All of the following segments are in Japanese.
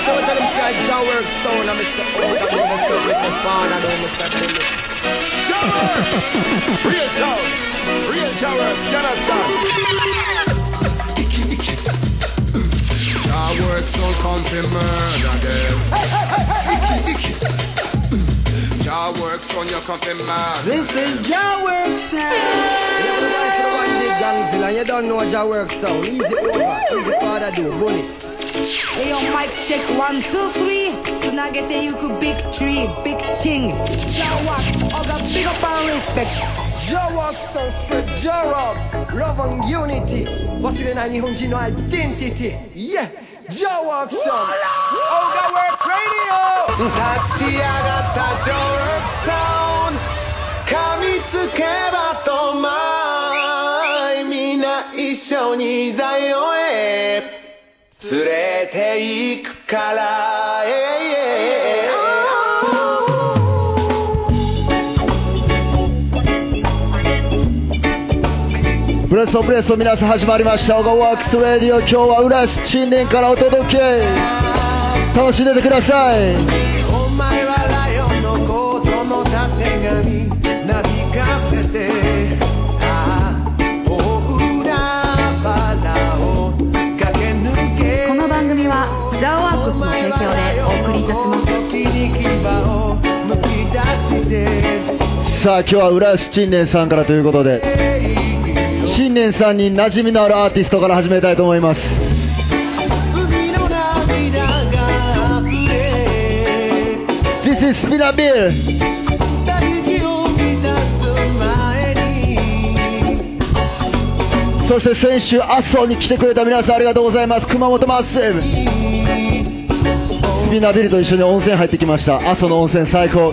Watch out, tell them say Jah work sound and me say oh, that me say me say Father, no me say Billy. Jah work, real sound, real Jah work, Jonathan. Jah work sound come to murder them. Jah work sound you come to murder. This is Jah work sound. You know the voice for the one big gangzilla, you don't know Jah work sound. Easy over, easy father do, bullets. Hey yo, mic check one, two, three. Tunagete yuku big tree, big thing. Jawax, oga big up and respect. Jah work sound spread Jah rock, love and unity. 忘れない日本人の identity. Yeah, Jah work sound. Oga Works Radio 立ち上がったジョークサウンド噛みつけば止まいみんな一緒にザヨへ 連れて行くから。えいブレスオブレスト皆さん始まりました。オガワークスレディオ今日は浦安新年からお届け。楽しんでてください。さあ今日は浦安新年さんからということで新年さんに馴染みのあるアーティストから始めたいと思います。そして先週阿蘇に来てくれた皆さんありがとうございます。熊本マッセブ。スピナビルと一緒に温泉入ってきました。阿蘇の温泉最高。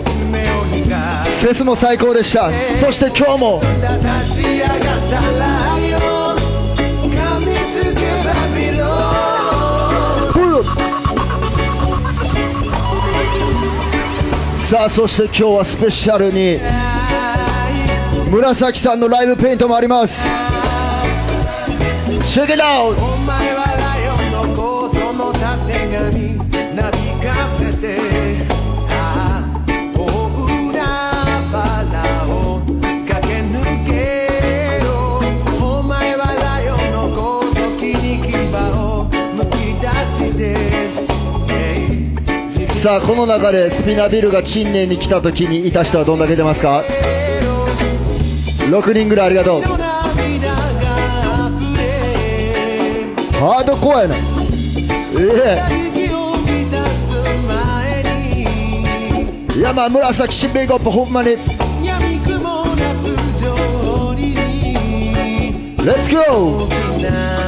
フェスも最高でした。そして今日も。さあそして今日はスペシャルに紫さんのライブペイントもあります。Check it out! さあこの中でスピナビルが陳年に来た時にいた人はどんだけ出ますか？6人ぐらいありがとう。ハードコアやな。ええ。いやまあ紫しビッグアップほんまに。レッツゴー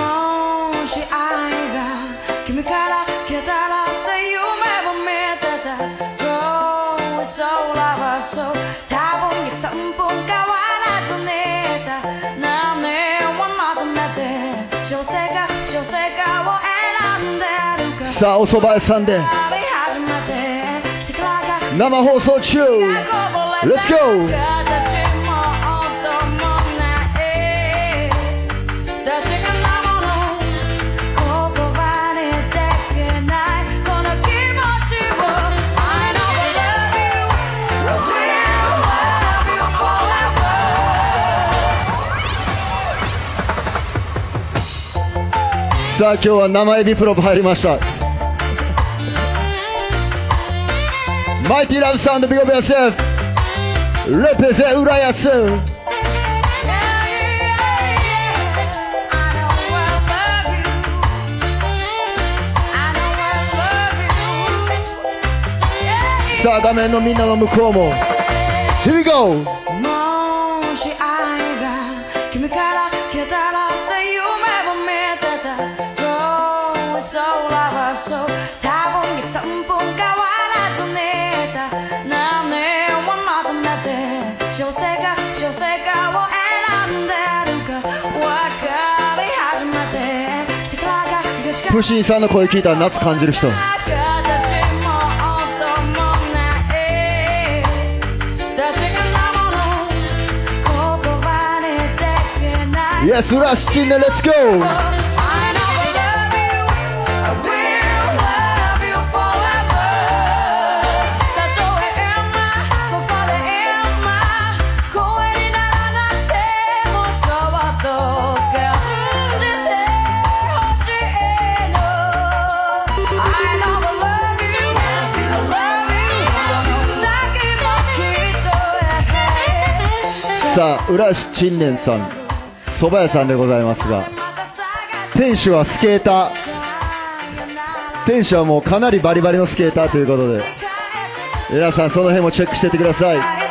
さあお蕎麦屋さんで。生放送中。Let's go! さあ今日は生エビプロブ入りました。マイティラブサウンドビゴビアセフレペゼ浦安さあ画面のみんなの向こうも Here we go! MC さんの声聞いたら夏感じる人。イエスラッシュチンネレッツゴーさあ浦市陳年さん蕎麦屋さんでございますが店主はスケーター。店主はもうかなりバリバリのスケーターということで皆さんその辺もチェックしてってください。さら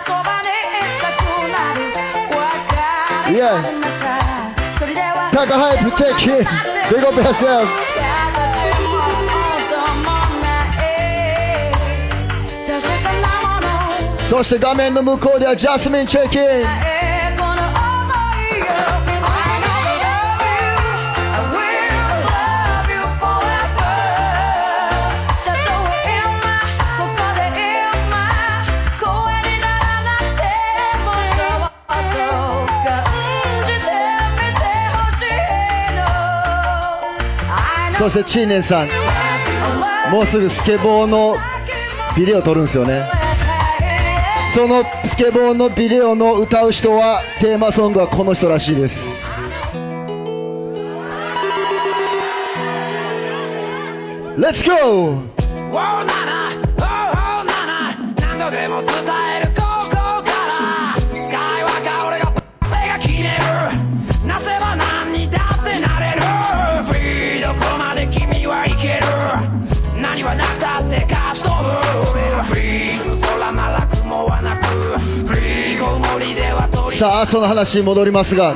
そばにいたくなる分かり始めた一人では高ハイプチェッキン。Big up yourself そして画面の向こうではジャスミンチェックイン。そしてチーネンさんもうすぐスケボーのビデオ撮るんですよね。そのスケボーのビデオの歌う人はテーマソングはこの人らしいです Let's go!「さあその話に戻りますが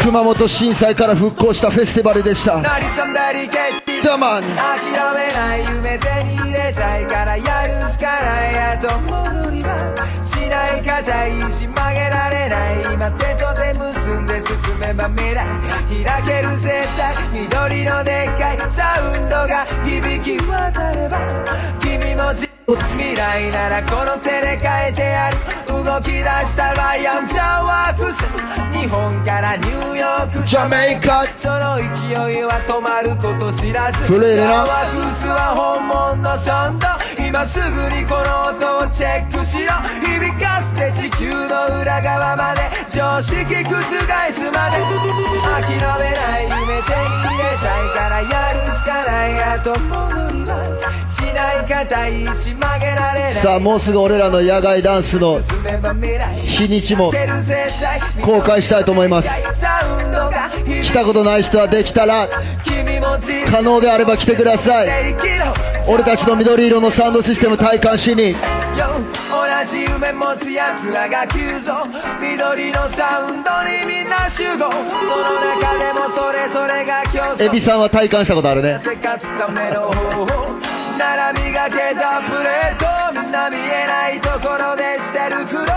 熊本震災から復興したフェスティバルでした。ダマン。諦めない夢手に入れたいからやるしかないやと戻りはしない硬いし曲げられない。今手と手結んで進めば未来開ける絶対緑のでっかい。サウンドが響き渡れば君も自未来ならこの手で変えてやる。動き出したライアン・ジャワークス日本からニューヨーク。ジャメイカその勢いは止まること知らず。フレーレなワーフースは本物のサウンド。今すぐにこの音をチェックしろ響かせて地球の裏側まで常識覆すまで。諦めない夢手に入れたいからやるしかない。あと戻りはしない硬いし曲げられない。さあもうすぐ俺らの野外ダンスの日にちも公開したいと思います。来たことない人はできたら可能であれば来てください。俺たちの緑色のサウンドシステム体感しに。同じ夢持つ奴らが急増。緑のサウンドにみんな集合。その中でもそれぞれが競争。エビさんは体感したことあるね生活ための方法並びがけたプレートみんな見えないところでしてる苦労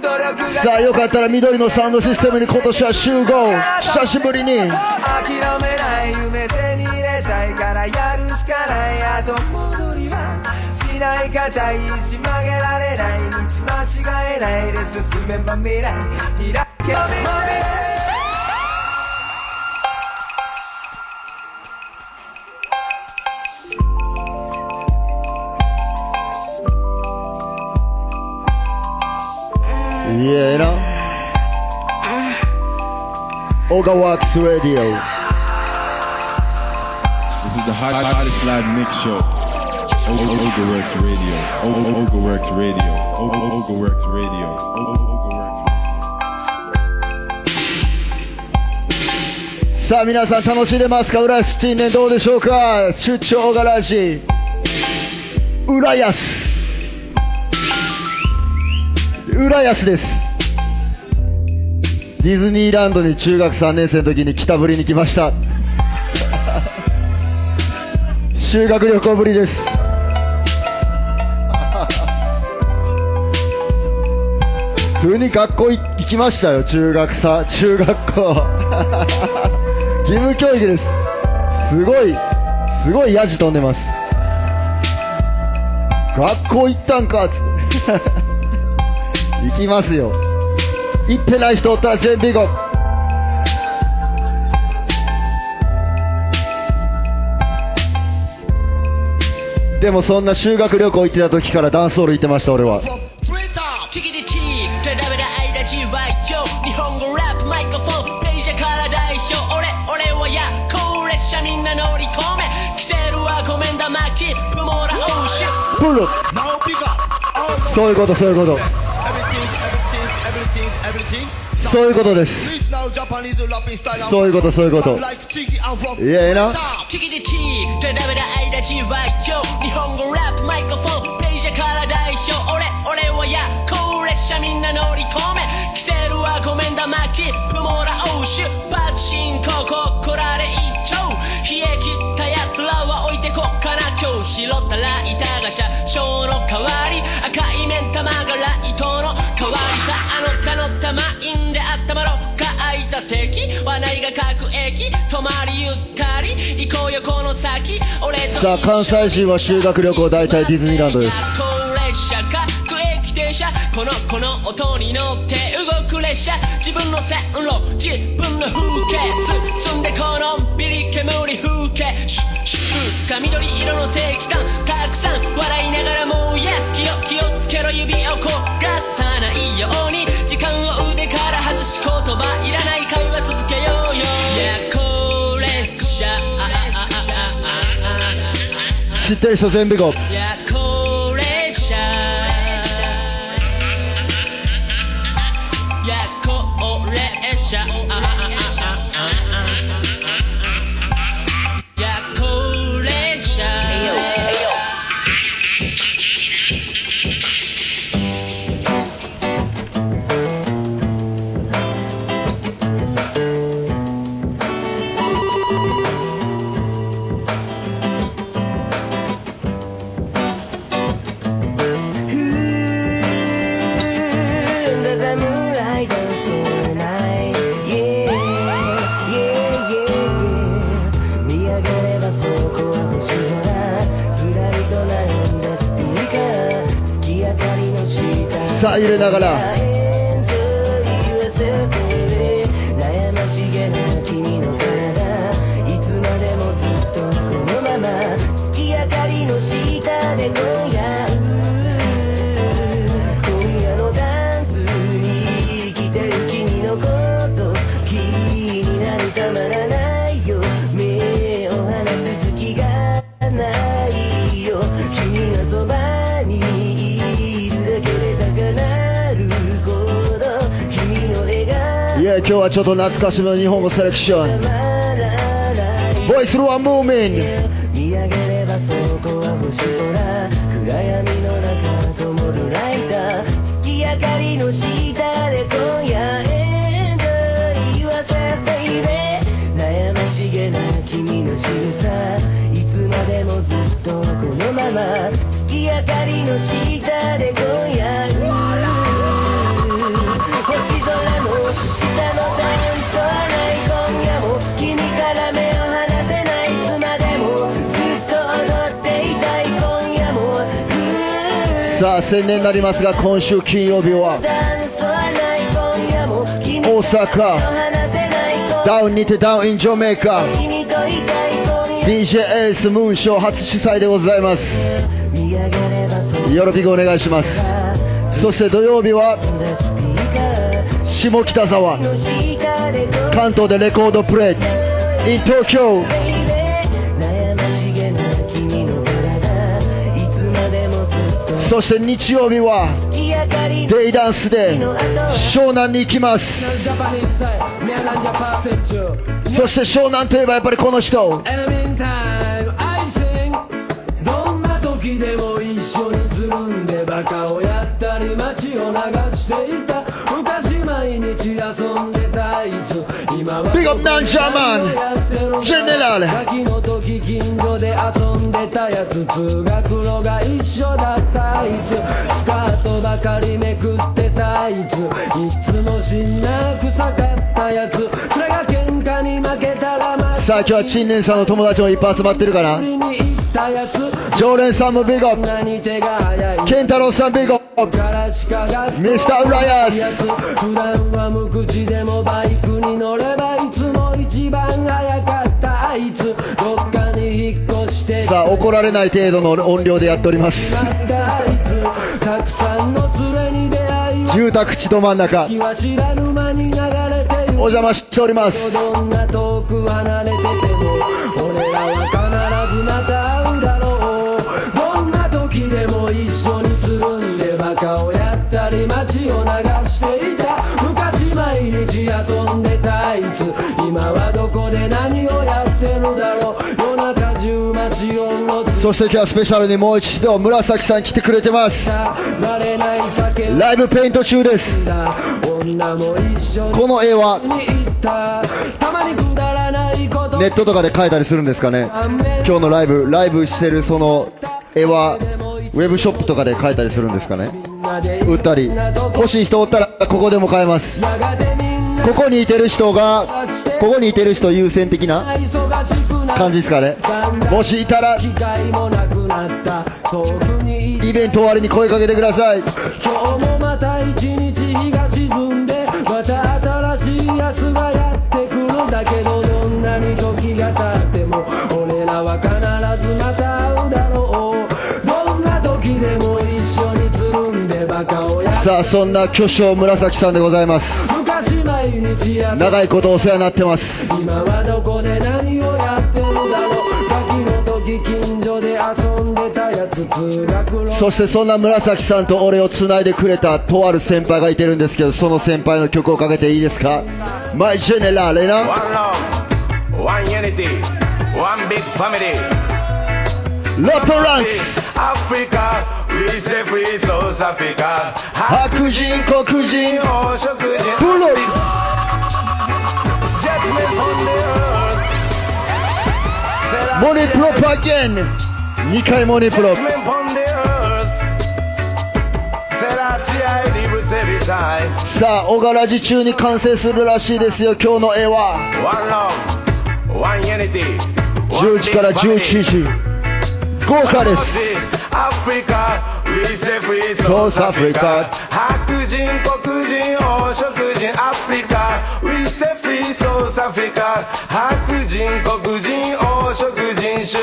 努力がさあよかったら緑のサウンドシステムに今年は集合。久しぶりに。諦めない夢手に入れたいからやるしかない。あと戻りはしない。硬いし曲げられない。道間違えない。で進めば未来開ける Yeah, you know? Oga Wax Radio. This is the hot, hottest live mix show. Oga Works Radio. Oga Works Radio. Oga Works Radio. Oga Works Radio. さあ皆さん楽しんでますか浦安新年どうでしょうか出張ガラジ浦安浦安です。ディズニーランドに中学3年生の時に北ぶりに来ました。修学旅行ぶりです。普通に学校行きましたよ中学さ 中学校。義務教育です。すごいすごいヤジ飛んでます。学校行ったんかっつって。行きますよ。行ってない人おったら全部行こう。でもそんな修学旅行行ってた時からダンスホール行ってました俺は。そういうことそういうことそういうことです。Reach now Japanese rapping style. そういうことそういうこと。いやええな日本語ラップマイクロフォンページから代表俺俺はや高列車みんな乗り込めキセルはごめんだ巻きプモラオーシュバチ進行らで一丁冷え切った奴らは置いてこっから今日拾ったライターが車掌の代わり赤い目ん玉がライトの代わりさあの他のたまいんで温まろういた席はないが各駅止まりゆったり行こうよこの先。俺とさあ関西人は修学旅行大体ディズニーランドです。高列車各駅停車このこの音に乗って動く列車。自分の線路自分の風景。進んでこのビリ煙風景。シュッシ緑色の石炭たくさん。笑いながらもう Yes 気を気をつけろ。指を焦がさないようにし言葉いらない会話続けようよ。Yeah 高列車知ってる人全部行こうさあ揺れながら今日はちょっと懐かしの日本語セレクション。ボイスロワンムーミン。見上げればそこは星空暗闇の中灯るライター。月明かりの下で今夜 Enjoy yourself baby 悩ましげな君の仕草。いつまでもずっとこのまま。月明かりの下で今夜。さあ宣伝になりますが今週金曜日は大阪ダウンにてダウンインジョメーカー DJ エースムーンショー初主催でございます。よろぴくお願いします。そして土曜日は下北沢。関東でレコードプレイ。In 東京そして日曜日はデイダンスで湘南に行きます。そして湘南といえばやっぱりこの人。どんな時でも一緒につるんでバカをやったり街を流していた。毎日遊んでたあいつ今は Big up Nanja man General で遊んでたやつ通学路が一緒だったあいつ。スカートばかりめくってたあいつ。いつもしんな臭かったやつ。それが喧嘩に負けたらまさあ今日は陳年さんの友達もいっぱい集まってるかな？常連さんもビッグアップ。健太郎さんビッグアップミスター浦安やつ普段は無口でもバイクに乗ればいつも一番早かったあいつ。どっかに引っ越して。さあ怒られない程度の音量でやっております。たくさんの連れに出会い住宅地ど真ん中。お邪魔しております。どんな遠く離れててもんでバカをやったり街を流していた。昔毎日遊んでたあいつ。今はどこで何をやってるだろう。夜中中街をうろつそして今日はスペシャルにもう一度紫さん来てくれてます。ライブペイント中です。この絵はネットとかで描いたりするんですかね。今日のライブライブしてるその絵はウェブショップとかで描いたりするんですかね売ったり欲しい人おったらここでも買えます。ここにいてる人がここにいてる人優先的な感じですかね。もしいたらイベント終わりに声かけてください。さあそんな巨匠紫さんでございます。長いことお世話になってます。今はどこで何をやってるだろう。ガキの時近所で遊んでたやつ通学路。そしてそんな紫さんと俺をつないでくれたとある先輩がいてるんですけどその先輩の曲をかけていいですか？マイジェネラレナ One love, one unity, one big family. ロトランク白人黒人ブロイモニプロパーゲン2回モニプロさあ小柄寺中に完成するらしいですよ今日の絵は10時から11時。豪華です。アフリカ We say free South South Africa. Africa 白人黒人黄色人アフリカ We say free South Africa. 白人黒人黄色人種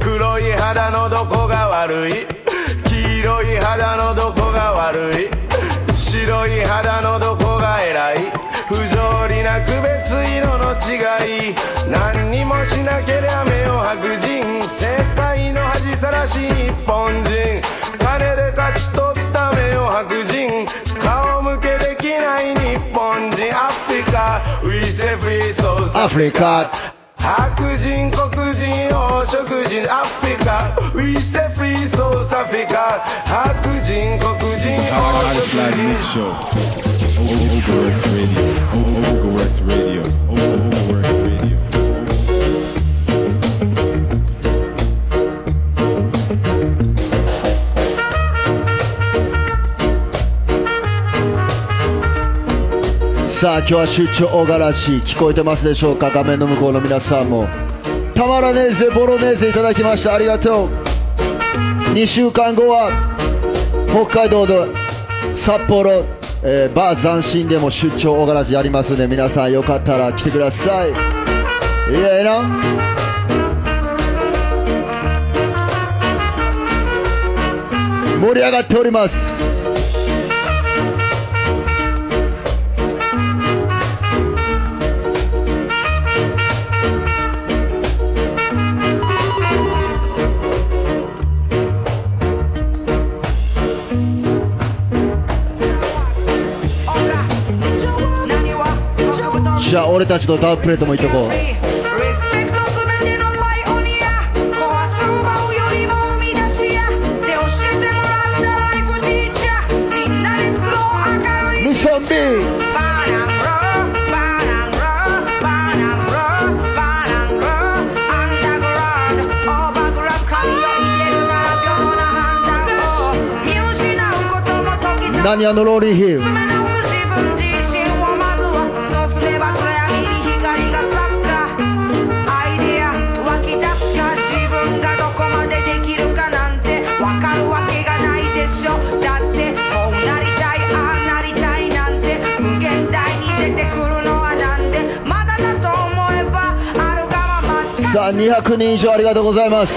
黒い肌のどこが悪い黄色い肌のどこが悪い白い肌のどこが偉い不条理な区別色の違い何にもしなけりゃ目を白人世界の恥日本人金で勝ち取った目を白人顔向けできない日本人アフリカ We say free so アフリカ白人黒人黄食人アフリカ。We say free so アフリカ白人黒人黄色人。さあ今日は出張大柄し聞こえてますでしょうか？画面の向こうの皆さんも。たまらねえぜボロネーゼいただきました。ありがとう。2週間後は北海道で札幌、えーバー斬新でも出張大柄しやりますんで皆さんよかったら来てください。いいえな。盛り上がっております。たちとダウプレートもいっとこう。何あのローリーヒル？さあ200人以上ありがとうございます。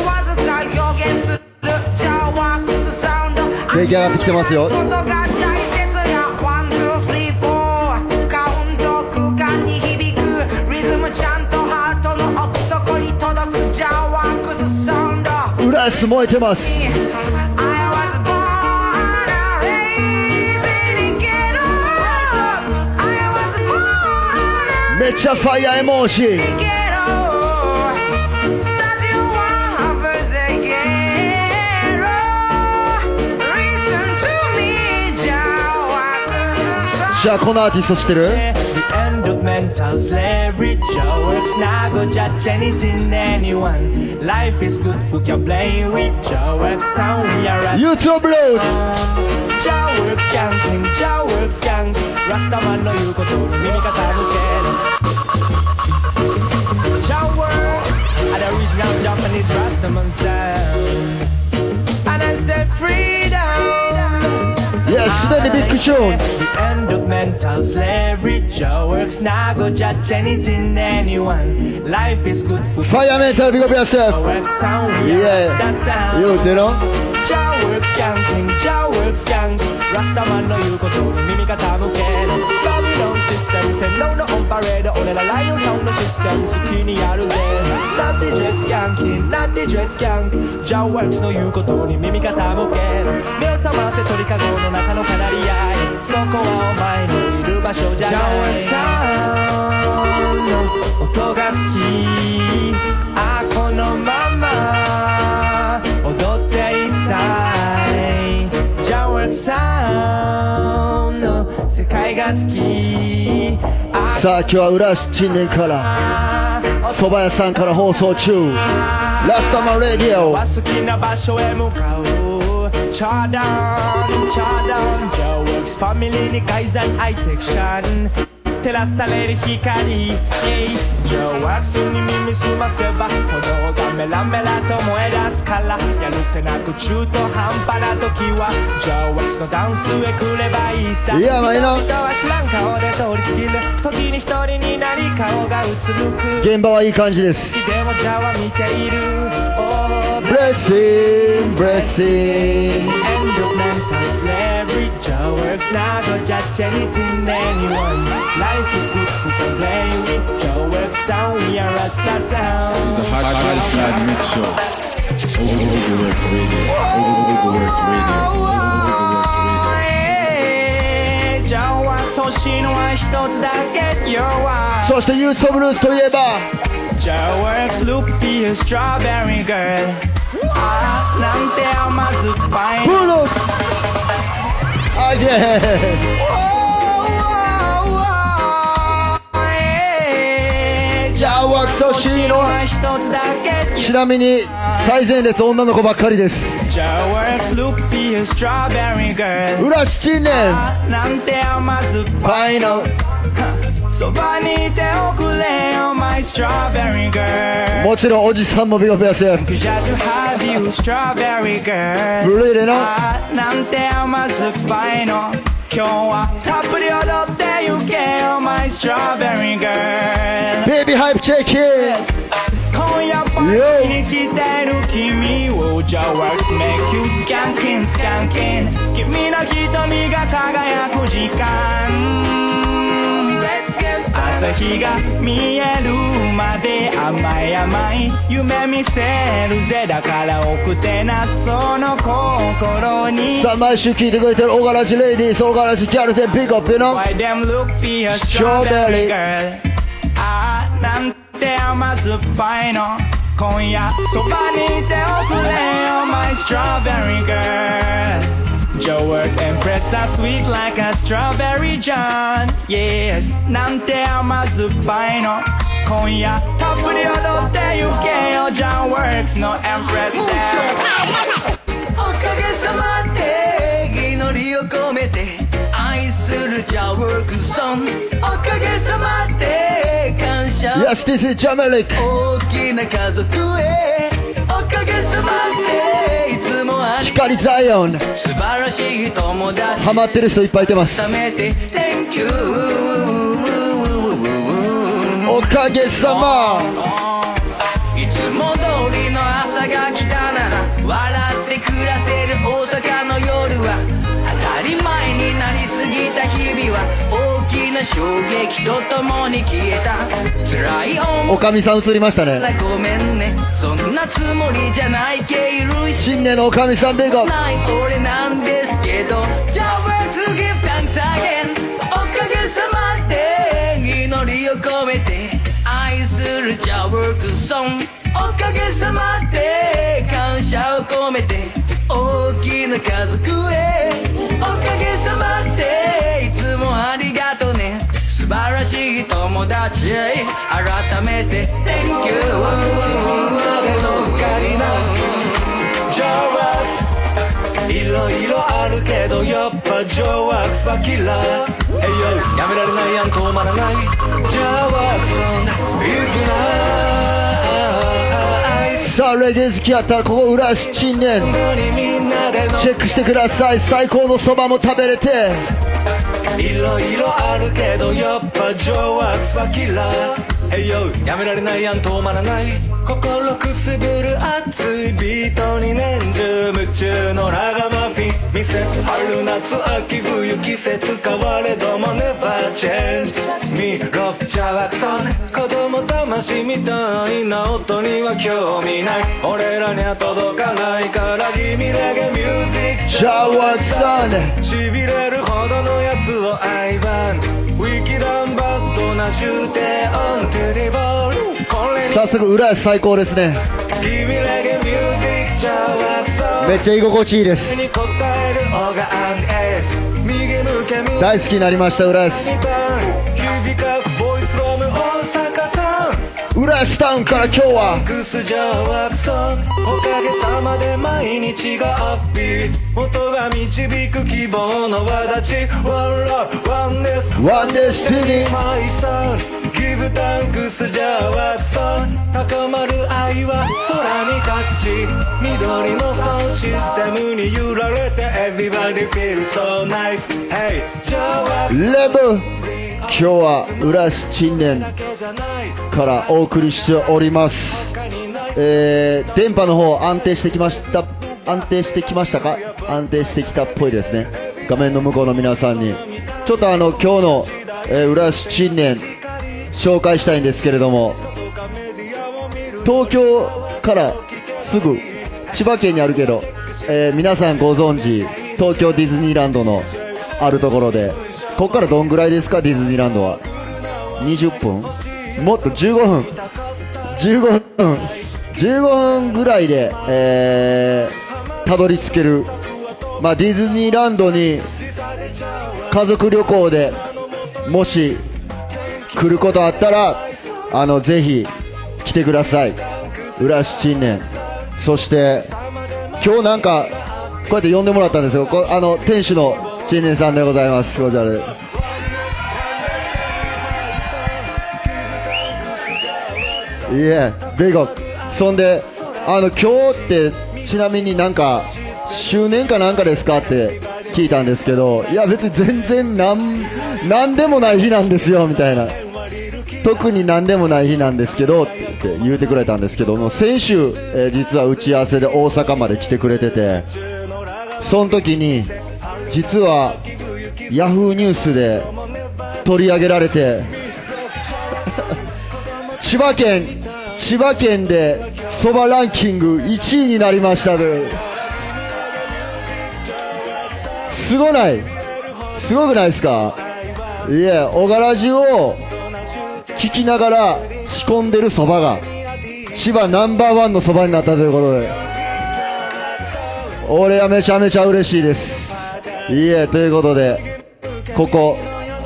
出来上がってきてますよ。ことが大切やワンツースリーフォーカウント空間に響くリズムちゃんとハートの奥底に届くじゃあワークスサウンド浦安燃えてます。I was born and raised in ghetto I was born and めっちゃファイヤーエモーシー。じゃあこのアーティスト知ってる The end of mental slavery. Joe works now, go judge anything, anyone. Life is good, who can play with Joe works sound, we are Rasta. YouTube ブルー Joe works skanking, Joe works skank. Rastaman の言うことに耳傾ける。Joe works, an original Japanese Rastaman sound. And I said freedom. いやすでにビッグショー The end of mental slavery. Joe works now, go judge anything, anyone. Life is good for ファイヤーメンタルビゴビアセル Joe works sound, we イ are エ Rasta ー sound. 言うてろ Joe works skanking, Joe works skank. ラスタマンビロンシステム、洗脳のオンパレード。俺らライオンサウンドシステム好きにやるぜ。ナッティジェッツキャンキン、ナッティジェッツキャンク。Joe works の言うことに耳傾ける。目を覚ませ鳥かごの中のカナリアイ。そこはお前のいる場所じゃない。Joe works サウンド音が好き。あ、このまま踊っていたい。ジャワークサウンド世界が好き。あさあ今日は浦安新年から蕎麦屋さんから放送中。ラスタマンレディオ。は好きな場所へ向かう。チャーダウンチャーダウンジャーワークス。ファミリーに改ざんアイテクション照らされる光。ジョーワークスに耳すませば炎がメラメラと燃え出すから。やるせなく中途半端な時はジョーワークスのダンスへ来ればいいさ。いやまあいいな。人々は知らん顔で通り過ぎる時に一人になり顔がうつむく現場はいい感じです。でもジャは見ている。Oh, ブレッシングブレッシング End of mental slavery Joe works now Go judge anything anyone Life is good who can play with Joe works sound We are Rasta sound hot, hottest live mix show. Over, overworks radio. Over, overworks radio. over the work そしてユースオブルーツといえば Joe works look be a strawberry girl あなんて甘酸っぱいブルースあイエジャワーク欲しいのは一つだけーイちなみに最前列女の子ばっかりです安新年なんて甘酸っぱいの そばにいておくれよ my strawberry girl もちろんおじさんもビゴビアセル Just to have you strawberry girl ブルーレのあなんて甘酸っぱいの今日はたっぷり踊ってゆけよ my strawberry girl ベイビーハイプチェッキー今夜パーティーに来てる君を Joe works make you skanking skanking 君の瞳が輝く時間 朝日が見えるまで甘い甘い夢見せるぜだから奥手なその心にさあ毎週聞いてくれてるオガラジレイディースオガラジギャルでビッグアップの Why them look be a Strawberry strawberry girl なんて甘酸っぱいの。今夜そばにいておくれよ My strawberry girl Your work and press are sweet like a strawberry John Yes なんて甘酸っぱいの今夜たっぷり踊ってゆけよ John Works の Empress でおかげさまで祈りを込めて愛するジャワークソンおかげさまで感謝 Yes, this is Jamalik. 大きな家族へおかげさまでいつもあり 光ザイオン。素晴らしい友達ハマってる人いっぱいいてます。おかげさま。衝撃とともに消えた。辛い思い。おかみさん映りましたね。ごめんね。そんなつもりじゃないけいるし。新年のおかみさんベゴ。ない俺なんですけど。Just words give thanks again おかげさまで祈りを込めて。愛する Just work song おかげさまで感謝を込めて。大きな家族へやっぱジョーワークスはキラー Hey yo やめられないやん止まらないジョーワークス is nice さあ、レゲエ好きやったらここ浦安新年。チェックしてください。最高のそばも食べれて。いろいろあるけどやっぱジョーワークスはキラー Hey yo やめられないやん止まらない。心くすぶる熱いビートに年中夢中のラガマフィン。店春夏秋冬季節変われども Never change. 見ろジャワクソン子供魂みたいな音には興味ない。俺らには届かないから君レゲミュージックジャワクソン。しびれるほどのやつを愛版。ウィキダン早速浦安最高ですね。めっちゃ居心地いいです。大好きになりました、浦安。浦安タウンから今日は、クスジャワクソンおかげさまで毎日がハッピー。音が導く希望の輪立ち。ワンラブワンネスワンデスティニー。マイソンギブタンクスジャワクソン。高まる愛は空にタッチ緑のサウンシステムに揺られて Everybody feel so nice Hey ジャワクレブ今日は浦安新年からお送りしております、えー、電波の方安定してきました安定してきましたか？安定してきたっぽいですね。画面の向こうの皆さんに。ちょっとあの今日の、えー浦安新年紹介したいんですけれども東京からすぐ千葉県にあるけど、えー皆さんご存知東京ディズニーランドのあるところで。ここからどんぐらいですか？ディズニーランドは。20分？もっと？15分？15分？15分ぐらいで、えー、たどり着ける、まあ、ディズニーランドに家族旅行でもし来ることあったらあのぜひ来てください。浦新年。そして今日なんかこうやって呼んでもらったんですよあの店主の新年さんでございます。こちらでいえベゴそんであの今日ってちなみになんか周年かなんかですかって聞いたんですけどいや別に全然なんなんでもない日なんですよみたいな。特になんでもない日なんですけどって言って言うてくれたんですけども先週、えー実は打ち合わせで大阪まで来てくれててその時に実はヤフーニュースで取り上げられて 千葉県千葉県でそばランキング1位になりましたで。すごない？すごくないですか？いえ小柄ラジを聞きながら仕込んでるそばが千葉ナンバーワンのそばになったということで。俺はめちゃめちゃ嬉しいです。いえということでここ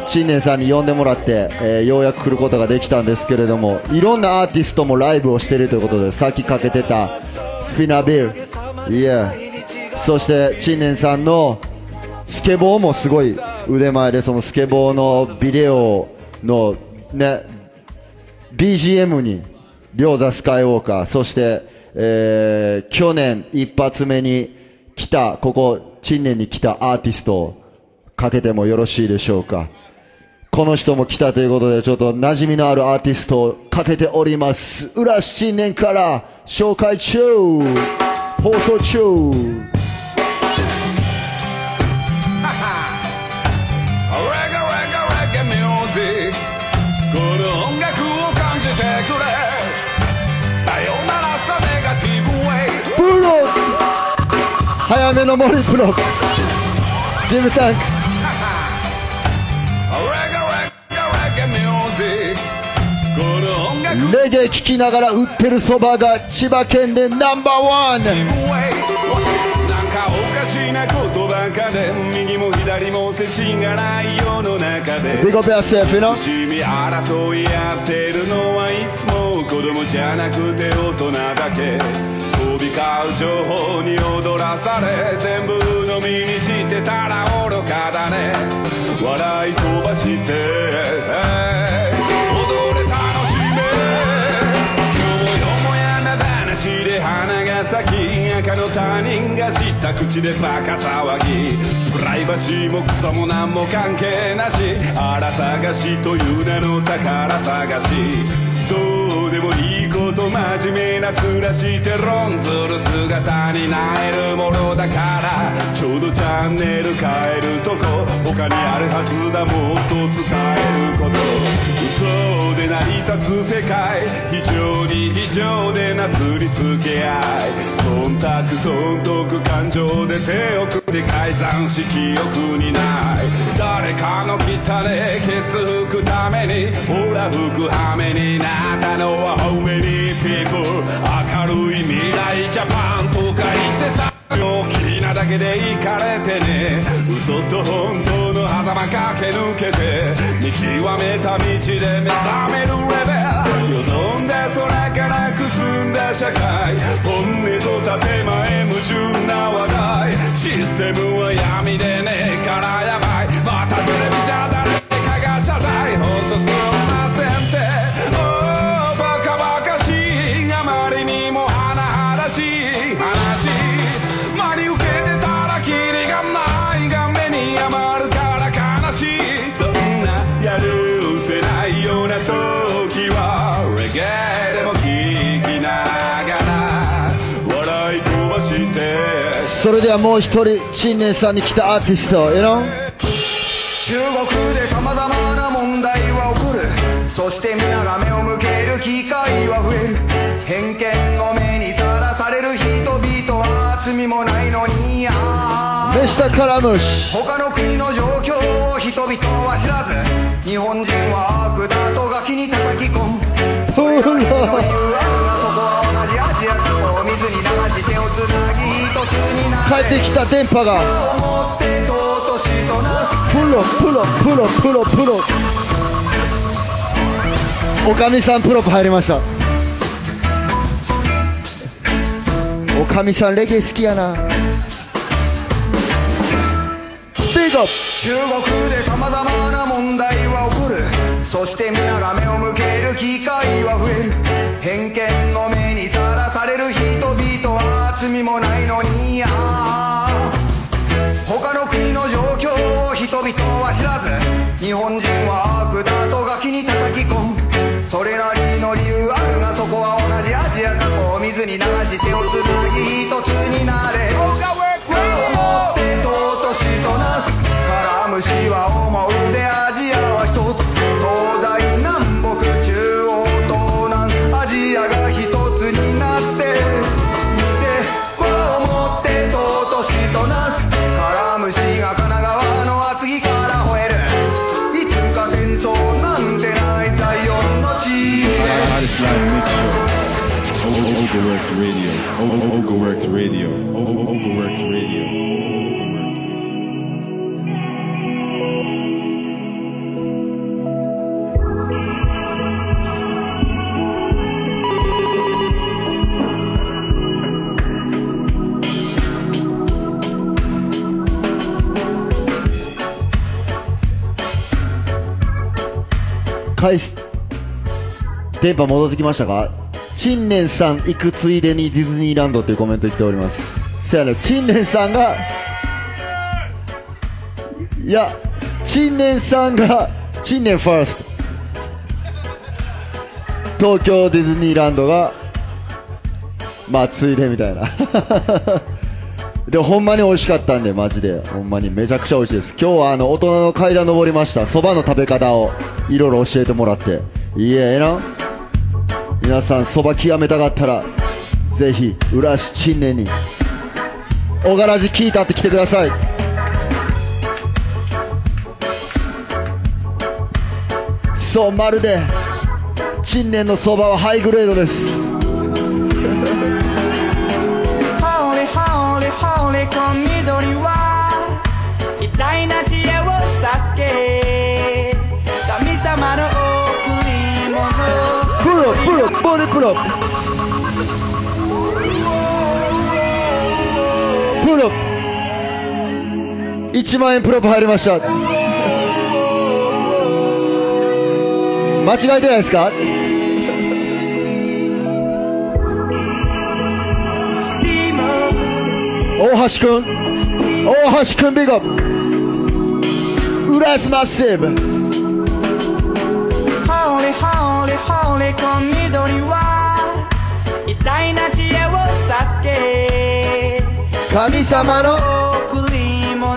新年さんに呼んでもらって、えーようやく来ることができたんですけれどもいろんなアーティストもライブをしているということでさっきかけてたスピナービルいえ。そして新年さんのスケボーもすごい腕前でそのスケボーのビデオのね BGM に両座スカイウォーカーそして、えー去年一発目に来たここ新年に来たアーティストをかけてもよろしいでしょうか。この人も来たということでちょっと馴染みのあるアーティストをかけております。浦新年から紹介中。放送中。早めの森プロ。ジムサンク。レゲエ聴きながら売ってるそばが千葉県でナンバーワン。右も左も世知がない世の争いやってるのはいつも子供じゃなくて大人だけ。飛び交う情報に踊らされ全部飲みにしてたら愚かだね。笑い飛ばして踊れ楽しめ今日よもやま話で花が咲き赤の他人が知った口でバカ騒ぎ。プライバシーもクソも何も関係なし。荒探しという名の宝探し。どうでもいいと真面目な暮らして論ずる姿になえるものだからちょうどチャンネル変えるとこ他にあるはずだもっと伝えること。嘘で成り立つ世界非常に非常でなすりつけ合い。忖度損得感情で手を組んで改ざんし記憶にない。誰かの汚ねケツ拭くためにほら拭く羽目になったのは How many PPV 明るい未来ジャパンとか言ってさ大きなだけで行かれてね。嘘と本当の狭間駆け抜けて。見極めた道で目覚めるレベル。よどんで空からくすんだ社会。本音と建前矛盾な話題。システムは闇でねえからやばい。またテレビじゃ誰かが謝罪。ほんとす話。真に受けてたらキリがないが目に余るから悲し。いそんなやるせないような時はレゲエでも聴きながら笑い飛ばして。それではもう一人新年さんに来たアーティスト you know? 中国で様々な問題は起こる。そして皆が目を向ける機会は増えるメシタカラムシ他の国の状況を人々は知らず日本人は悪だとガキに叩き込む。それが理由あるがそこは同じアジア気候を水に流し手をつなぎ一つになれ。帰ってきた電波が。プロプロプロプロプロ。おかみさんプロップ入りました。おかみさんレゲエ好きやな中国で様々な問題は起こる。そして皆が目を向ける機会は増える。偏見の目にさらされる人々は罪もないのに。や他の国の状況を人々は知らず。日本人は返す。電波戻ってきましたか？陳年さん行くついでにディズニーランドっていうコメント来ております。せやね陳年さんがいや陳年さんが陳年ファースト。東京ディズニーランドがまあついでみたいな。でほんまに美味しかったんでマジで。ほんまに。めちゃくちゃ美味しいです。今日はあの大人の階段登りました。そばの食べ方をいろいろ教えてもらって。いいえええな。皆さんそば極めたかったらぜひ浦市陳年に小柄寺聞いたって来てください。そうまるで陳年のそばはハイグレードです。ロボリプロプロ1万円プロップ入りました間違えてないですか大橋くん大橋くんビッグアップ浦安マッシブホーリーホーリーホーリーこ緑は神様の贈り物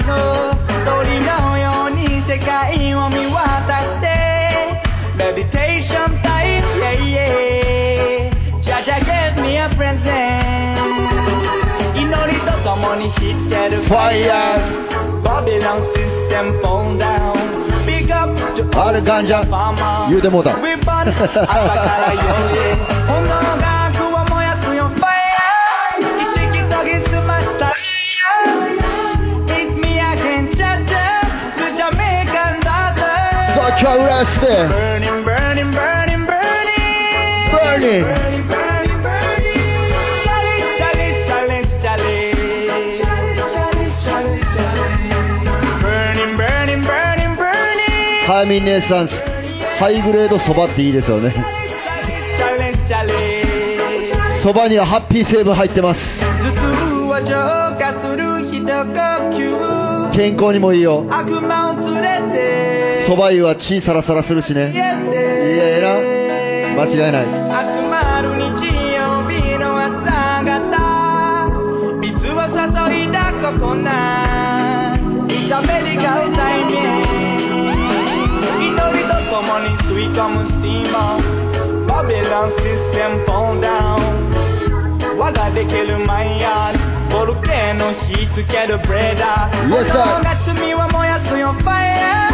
鳥のように世界を見渡して。メディテーションタイム yeah, ジャジャ give にるファイヤーバビロンシステムフンダウンビッグップとアルガンジャ言うてもうた。朝ちゃうらして Burning はい、姉さんハイグレードそばっていいですよね。そばにはハッピー成分入ってます。健康にもいいよ。そば湯は血サラサラするしね。いやええな間違いない。集まる日曜日の朝方水を注い。だココナッツ It's a medical timing 祈りとともに吸い。込むスティーマー Babylon system fall down 輪ができるマイヤーボルケーノ火つけるブレーダー Yes, sir. 炎が罪は燃やすよファイヤー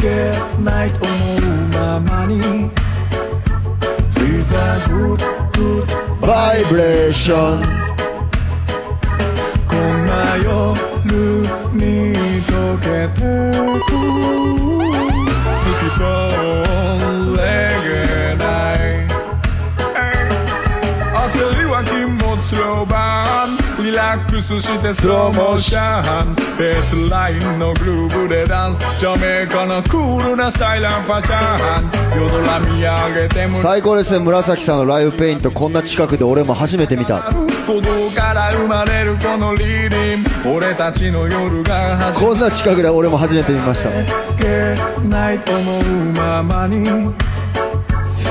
けないと思うままに。Feel the good, good vibration. こんな夜に溶けてく。突きラックスしてスローモーション。ベースラインのグルーブでダンス。ジャメイカのクールなスタイルファッション。夜空見上げて胸最高ですね。紫さんのライブペイントこんな近くで俺も初めて見た。鼓動から生まれるこのリーディン。俺たちの夜が始まこんな近くで俺も初めて見ました。けないと思うままに。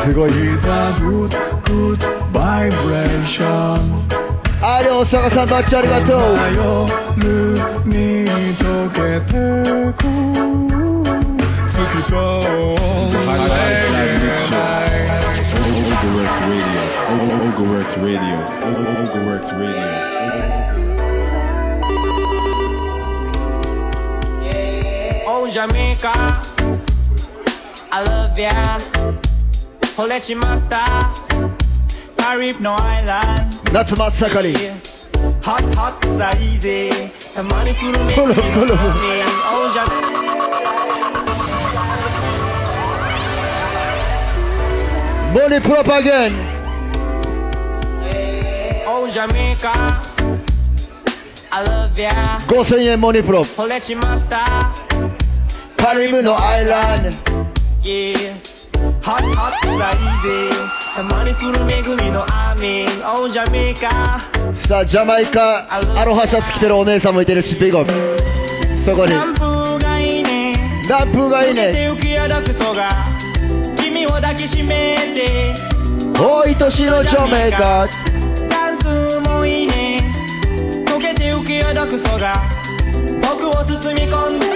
すごい。Is a good good vibration あれ大阪さんバッチありがとう夜に溶けてく月と Oh, Jamaica I love ya 惚れちまったカリブのアイランド夏真っ盛り Hot hot さ easy たまに古めくりの Oh Jamaica モニプロパゲン Oh Jamaica. I love ya. 5000円モニプロ惚れちまったカリブのアイランド Yeah. Hot hot さ easy たまに古めぐみの雨。Oh Jamaica さあジャマイカアロハシャツ着てるお姉さんもいてるしビゴ。そこに。南風がいいね。南風がいいね。手浮きやだくそが。君を抱きしめて。おい年のジャマイカ。ダンスもいいね。溶けて浮きやだくそが。僕を包み込んで。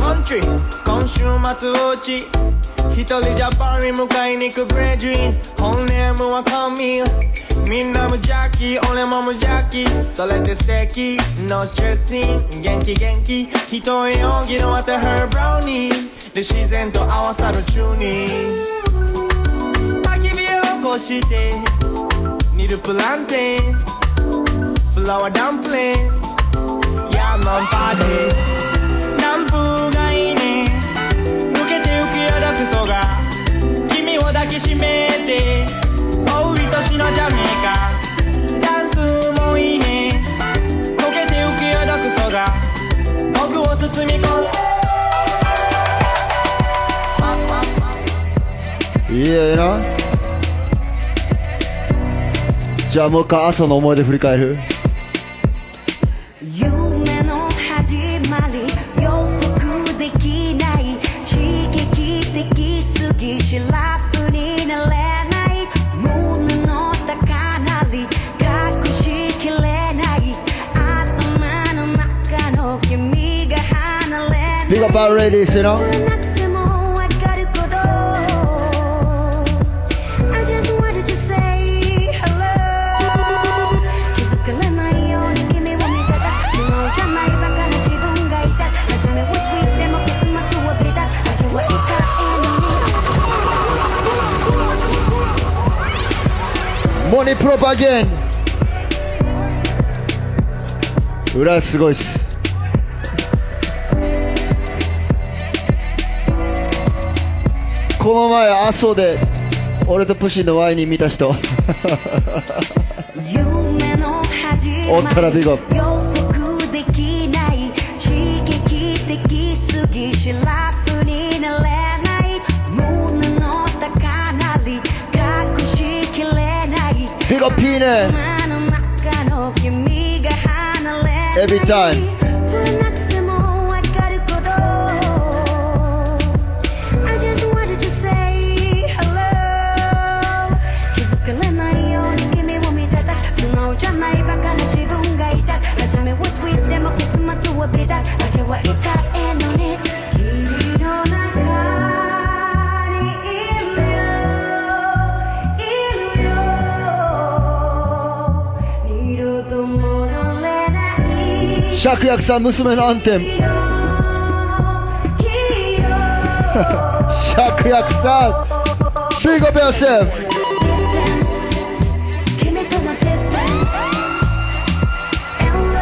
コントリー今週末うち一人じゃパリ迎えに行くブレジン本ネームはカミルみんな無邪気俺も無邪気それで素敵 No stressing. 元気元気人へ容疑のあた her brownie. で自然と合わさるチューニング焚き火を起こして煮るプランテンフラワーダンプリンヤーマンパーティーじゃあもう一回朝の思い出振り返る？夢の始まり予測できない刺激的すぎシラフになれない胸の高鳴り隠しきれない頭の中の君が離れない。ビッグアップいのにプロパゲン裏すごいっす。この前阿蘇で俺とプシンのワインに見た人。おったらビゴ 피는 every time. 芍薬さん娘のアンテム芍薬さん。ビッグアップ yourself 君との distance and love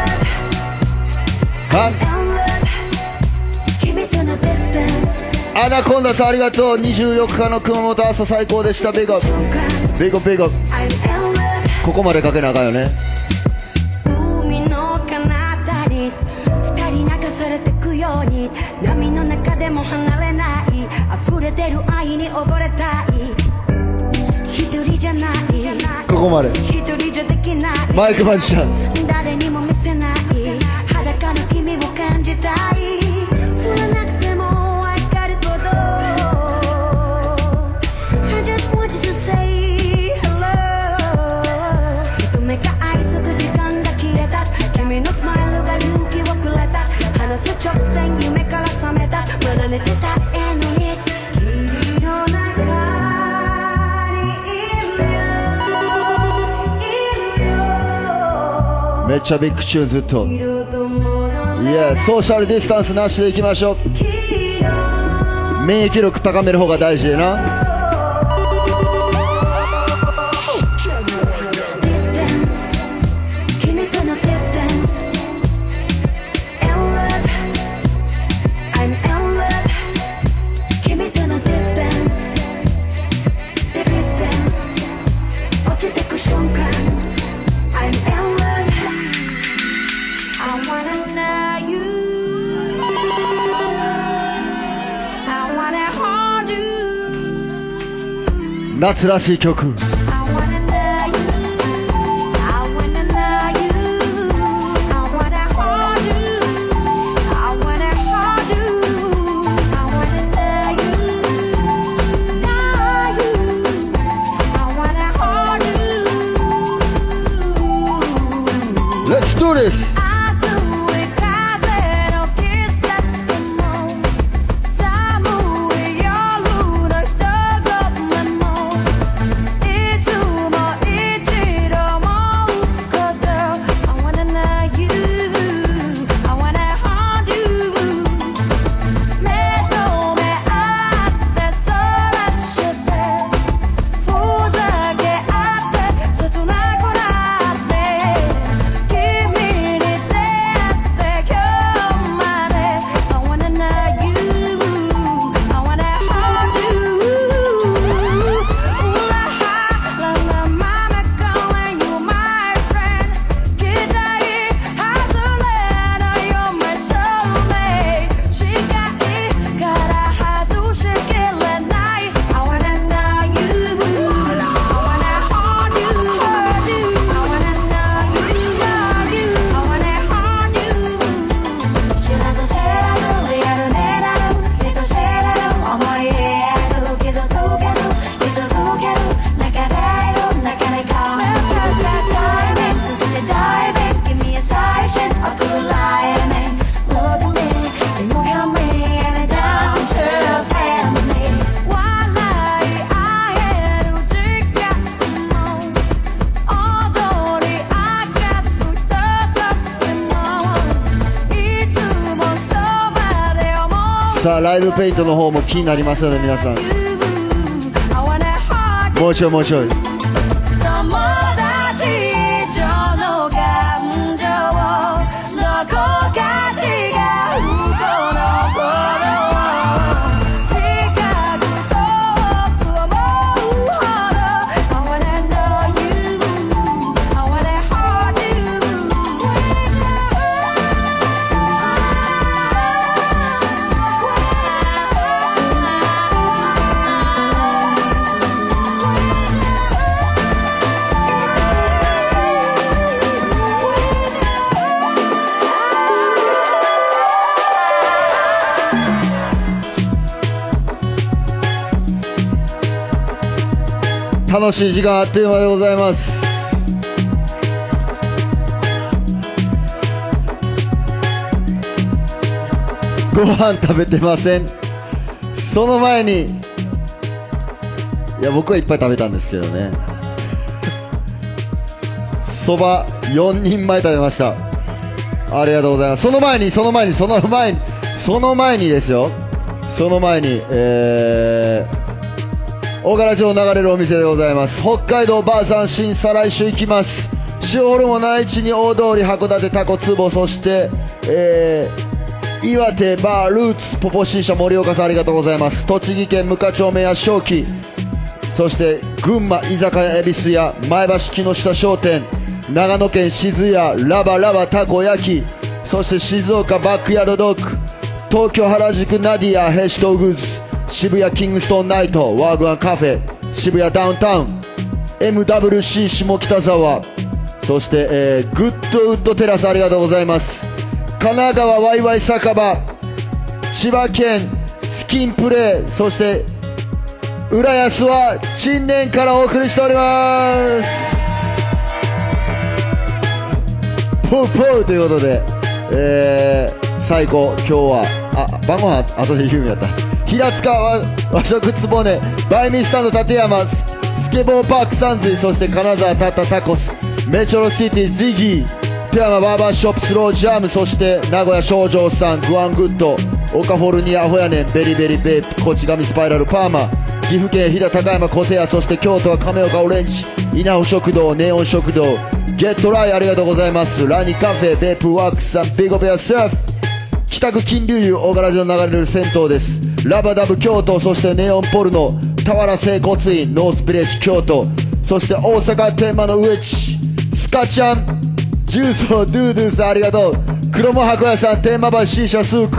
は？and love 君との distance アナコンダさんありがとう。24日の熊本朝最高でした。ビッグアップビッグアップビッグアップ I'm in love ここまでかけなあかんよね。ここまで。マイクマジシャン。誰にも見せない裸の君を感じたい。振らなくても分かるほど。I just want you to say hello 目がす時間が切れた。君のスマイルが勇気をくれた。話す直前夢から覚めた。まだ寝てた。めっちゃビッグチューンずっと。いやソーシャルディスタンスなしでいきましょう。免疫力高める方が大事でな。夏らしい曲 I wanna know you. I ライブペイントの方も気になりますので皆さん。もうちょいもうちょい楽しい時間あっという間でございます。ご飯食べてません。その前にいや僕はいっぱい食べたんですけどね。そば4人前食べました。ありがとうございます。その前にその前にその前にその前にですよ。その前にえー、大柄町を流れるお店でございます。北海道ばあさん新再来週行きます。塩ホルモン内地に大通り函館タコ壺そしてえー、岩手バールーツポポシーシャ盛岡さんありがとうございます。栃木県無課町目や正気。そして群馬居酒屋恵比寿屋前橋木下商店。長野県静谷ラバラバたこ焼き。そして静岡バックヤードドッグ。東京原宿ナディアヘシトグッズ。渋谷キングストンナイトワーグワンカフェ渋谷ダウンタウン MWC 下北沢そして、えーグッドウッドテラスありがとうございます。神奈川ワイワイ酒場千葉県スキンプレーそして浦安は陳年からお送りしております。ポウポウということで、えー、最高。今日はあ晩ご飯後で言うんやった。平塚和和食つぼねバイミスタンド立山スケボーパークサンズそして金沢タタタコスメチョロシティズイギー富山バーバーショップスロージャムそして名古屋少女さんグワングッドオカフォルニアアホやねんベリベリベイプこちがみスパイラルパーマ岐阜県飛騨高山小手屋そして京都は亀岡オレンジ稲穂食堂ネオン食堂ゲットライありがとうございます。ラニカフェベープワークスさんビッグオペアサーフ北区金龍湯大柄寺の流れる銭湯です。ラバダブ京都そしてネオンポルノ俵整骨院ノースビレッジ京都そして大阪天満の上地スカちゃんジュースをドゥードゥーさんありがとう黒も箱屋さん天満橋 C 社スーク。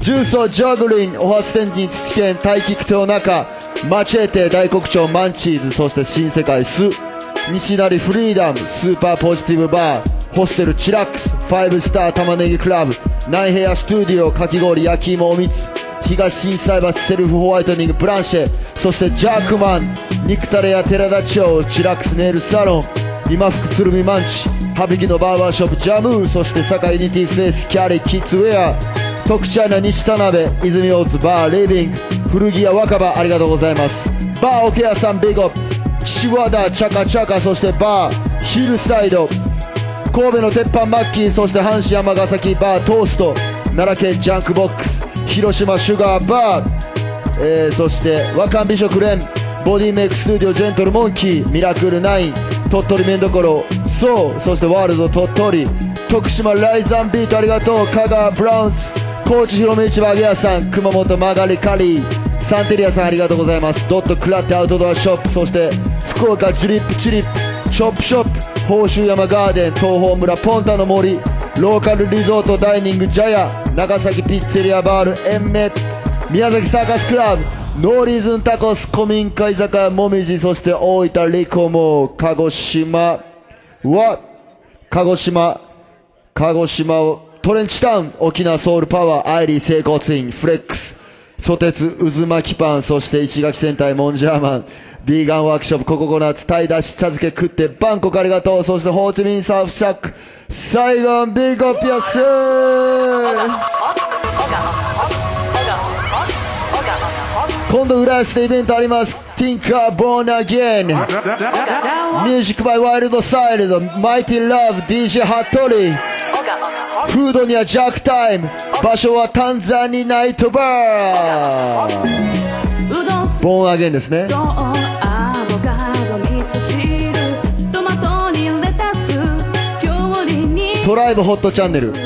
ジュースをジャグリンオハス天神土県大菊町中マチェーテ大黒町マンチーズそして新世界ス西成フリーダムスーパーポジティブバーホステルチラックスファイブスター玉ねぎクラブナイヘアスタジオかき氷焼き芋おみつ。東心斎橋セルフホワイトニングブランシェそしてジャークマン肉タレや寺田町チラックスネイルサロン今福鶴見マンチ羽引きのバーバーショップジャムーそして坂ユニティフェイスキャリーキッズウェア特茶な西田辺泉大津バーリビング古着屋若葉ありがとうございます。バーオケアさんビッグアップ岸和田チャカチャカそしてバーヒルサイド神戸の鉄板マッキーそして阪神山ヶ崎バートースト奈良県ジャンクボックス広島シュガーバー、えーそして若美食連。ボディメイクスタジオジェントルモンキーミラクル9鳥取麺どころ。そう。そしてワールド鳥取。徳島ライザンビート。ありがとう。香川ブラウンズ。高知広め市場揚げ屋さん。熊本曲がりカリーサンテリアさんありがとうございます。ドットクラッテアウトドアショップ。そして福岡ジュリップチリップ。ショップショップ。宝州山ガーデン。東峰村ポンタの森。ローカルリゾートダイニングジャヤ。長崎ピッツェリアバールエンメ宮崎サーカスクラブ。ノーリーズンタコス古民家居酒屋もみじ。そして大分リコモ鹿児島。は鹿児島。鹿児島をトレンチタウン。沖縄ソウルパワーアイリー整骨院フレックス。ソテツ渦巻きパン。そして石垣戦隊モンジャーマン。ビーガンワークショップコココナッツタイだし茶漬け食ってバンコクありがとう。そしてホーチミンサーフシャックサイゴンビッグオピアス。今度浦安でイベントあります。ティンカーボーンアゲン。ミュージックバイワイルドサイルド。マイティラブ DJ ハットリー。フードにはジャックタイム。場所はタンザニナイトバー。ボーンアゲンですね。トライブホットチャンネル。ビ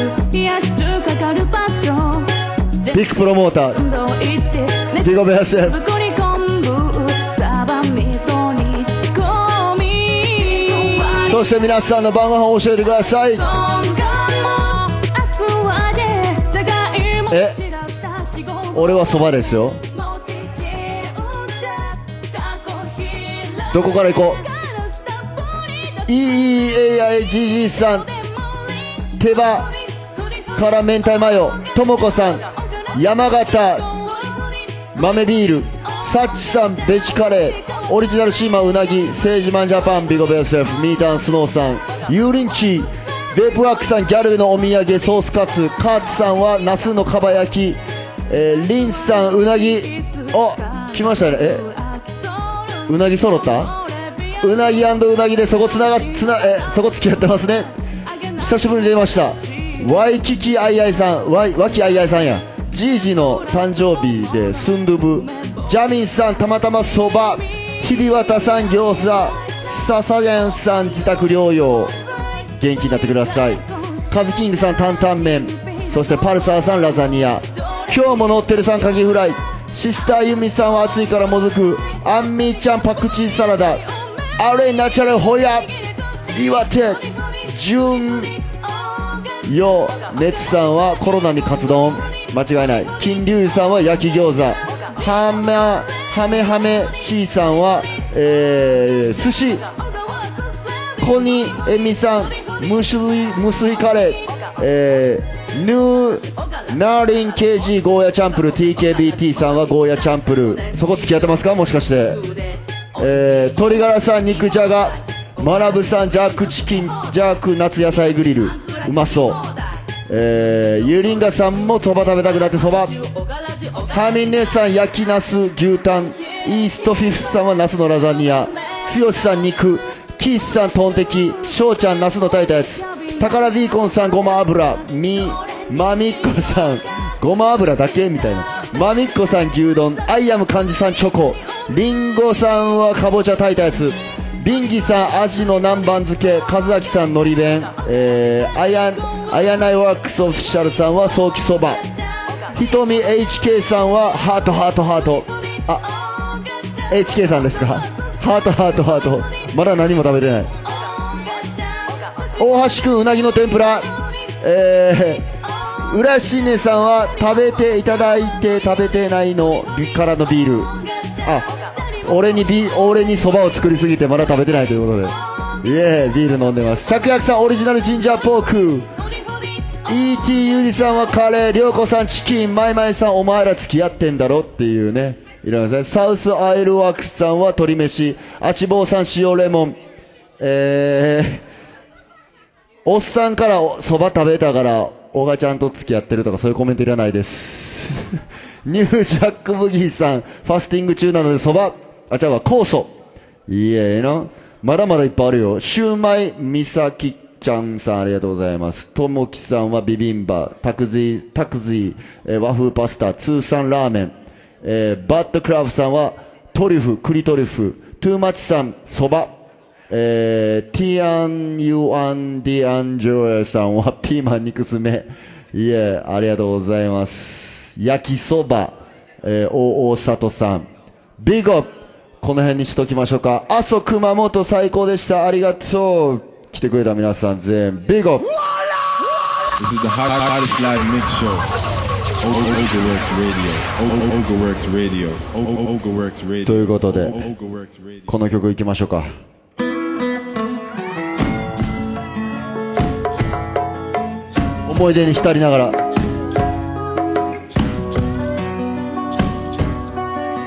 ッグプロモーター。サンドイッチビゴベアセ手作り昆布サバ味噌煮込みそして皆さんの晩ご飯を教えてください。え俺はそばですよどこから行こう？EEAIGG さん。手羽から明太マヨ。ともこさん。山形。豆ビール。サッチさん。ベジカレー。オリジナルシーマンうなぎ。セージマンジャパン。ビゴベルセフ。ミータンスノーさん。ユーリンチーベープワークさん。ギャルのお土産。ソースカツ。カーツさんは。ナスのかば焼き、えーリンさん。うなぎ。お来ましたね。え？うなぎ揃った？うなぎうなぎでそこつながつなえそこ付き合ってますね。久しぶりに出ました。ワイキキアイアイさんワイワキアイアイさんや。ジージの誕生日でスンドゥブ。ジャミンさんたまたまそば。日比綿さん餃子ササヤンさん自宅療養。元気になってください。カズキングさん担々麺。そしてパルサーさんラザニア。今日も乗ってるさんカキフライ。シスターユミさんは暑いからもずく。アンミーちゃんパクチーサラダ。アレイナチュラルホヤ岩手純よ熱さんはコロナにカツ丼。間違いない。金龍さんは焼き餃子。はまはめはめちーさんはえー、寿司。コニエミさん無水無水カレー。えー、ヌーナーリン KG ゴーヤチャンプル TKBT さんはゴーヤチャンプル。そこ付き合ってますか？もしかして。えー、鶏ガラさん肉じゃがマラブさんジャークチキンジャーク夏野菜グリル。うまそう。えー、ユリンガさんもそば食べたくなってそば。ハーミン姉さん焼きナス牛タンイーストフィフスさんはナスのラザニア。剛さん肉。キースさんトンテキ。翔ちゃんナスの炊いたやつ。宝ビーコンさんごま油。みまみっこさんごま油だけみたいな。まみっこさん牛丼アイアム漢字さんチョコ。りんごさんはかぼちゃ炊いたやつ。ビンギさんアジの南蛮漬け。和明さんのり弁。えー、あやあやないワークスオフィシャルさんはソーキそば。ひとみ HK さんはハートハートハート。あ HK さんですか？ハートハートハート。まだ何も食べてない。大橋くんうなぎの天ぷら。えー、浦ちんねんさんは食べていただいて食べてないのからのビール。あ俺にビ俺にそばを作りすぎてまだ食べてないということで。イエービール飲んでます。芍薬さんオリジナルジンジャーポーク。ET ゆりさんはカレー、りょうこさんチキン、マイマイさんお前ら付き合ってんだろっていうね。いろいろね。サウスアイルワークスさんは鶏飯、あちぼうさん塩レモン、えー、おっさんからお蕎麦食べたから、おがちゃんと付き合ってるとかそういうコメントいらないです。ニュージャックブギーさん、ファスティング中なので蕎麦、あ、ちゃうわ、酵素。いいえな。まだまだいっぱいあるよ。シューマイ、みさきちゃんさんありがとうございます。ともきさんはビビンバ、タクズイ、タクズイ、えー和風パスタ、ツーサンラーメン、えーバッドクラフさんはトリュフ、栗トリュフ、トゥーマチさん、そば、えー、ティアン・ユアン・ディアン・ジョエさんはピーマン肉詰め。いえ、ありがとうございます。焼きそば、えー、大大里さん。ビッグアップこの辺にしときましょうか。阿蘇熊本最高でした。ありがとう。来てくれた皆さん全員、ビッグアップ This is the hot, hottest live mix show. Ogaworks Radio. Ogaworks Radio. Ogaworks Radio. ということで.この曲いきましょうか。思い出に浸りながら。